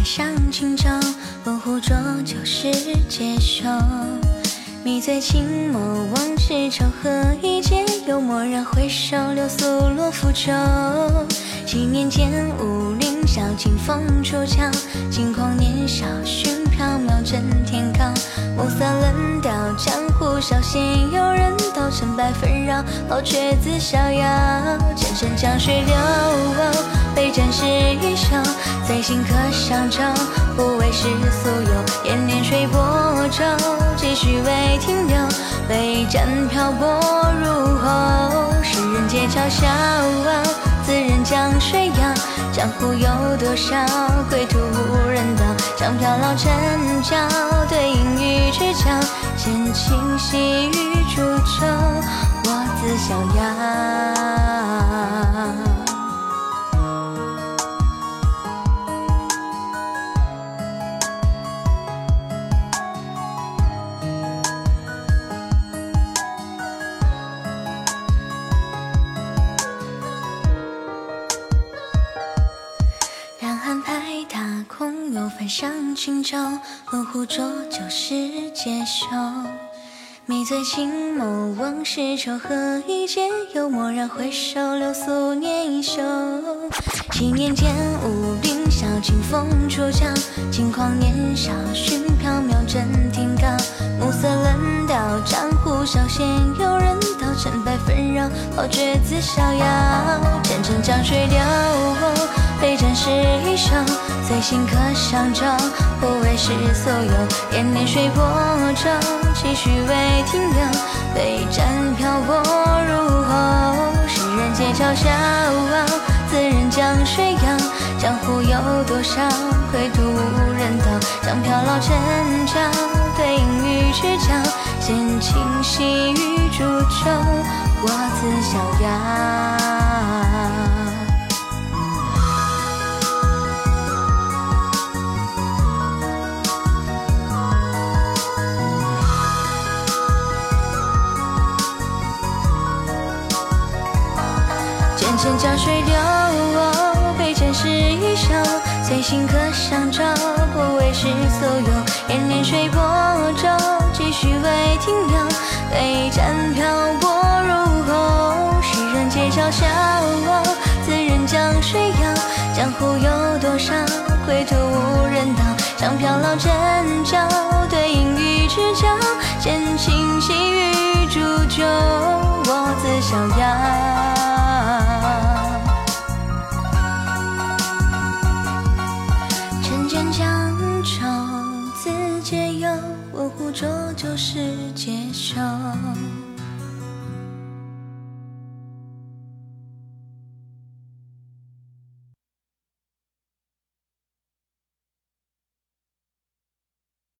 杯上清酒，温壶浊酒试解愁。迷醉青眸望痴，愁何以解？又蓦然回首，流苏落浮舟。几年间，武林笑，清风出鞘。轻狂年少，寻缥缈，震天高。暮色冷调，江湖少闲游。人道成败纷扰，宝却自逍遥。千山江水流。杯盏湿衣袖，在心可上舟，不为世俗有，延年水波皱。几许未停留，杯盏漂泊入喉。世人皆嘲笑，自认江水遥。江湖有多少归途无人道？长飘老沉窖，对影与知交。闲情细雨煮酒，我自逍遥。又翻上轻舟，温壶浊酒是接受。迷醉青眸，往事愁何以解？又蓦然回首，流苏年已休。几年间，武陵晓，清风出鞘，轻狂年少，寻缥缈震天罡。暮色冷掉，江湖稍显有人道，成败纷扰，好绝自逍遥。前尘江水流，心可相照，不为世所有。延年水波皱，期许未停留。杯盏漂泊入喉，世人皆嘲笑，自认江水遥。江湖有多少归途无人道？江飘老沉窖，对影与知交。闲情细雨煮酒，我千江水流，杯盏湿衣袖，随心可上舟，不为世所有。延年水波皱，几许未停留。杯盏漂泊入喉，世人皆嘲笑，自认江水遥。江湖有多少归途无人道？长飘老沉窖，对影与知交。闲情细雨煮酒，我自逍遥。就是接受。